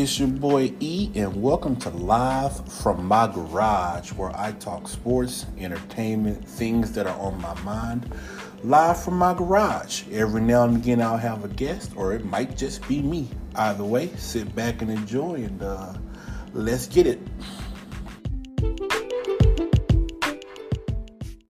It's your boy E, and welcome to Live from My Garage, where I talk sports, entertainment, things that are on my mind. Live from my garage. Every now and again, I'll have a guest, or it might just be me. Either way, sit back and enjoy, and uh, let's get it.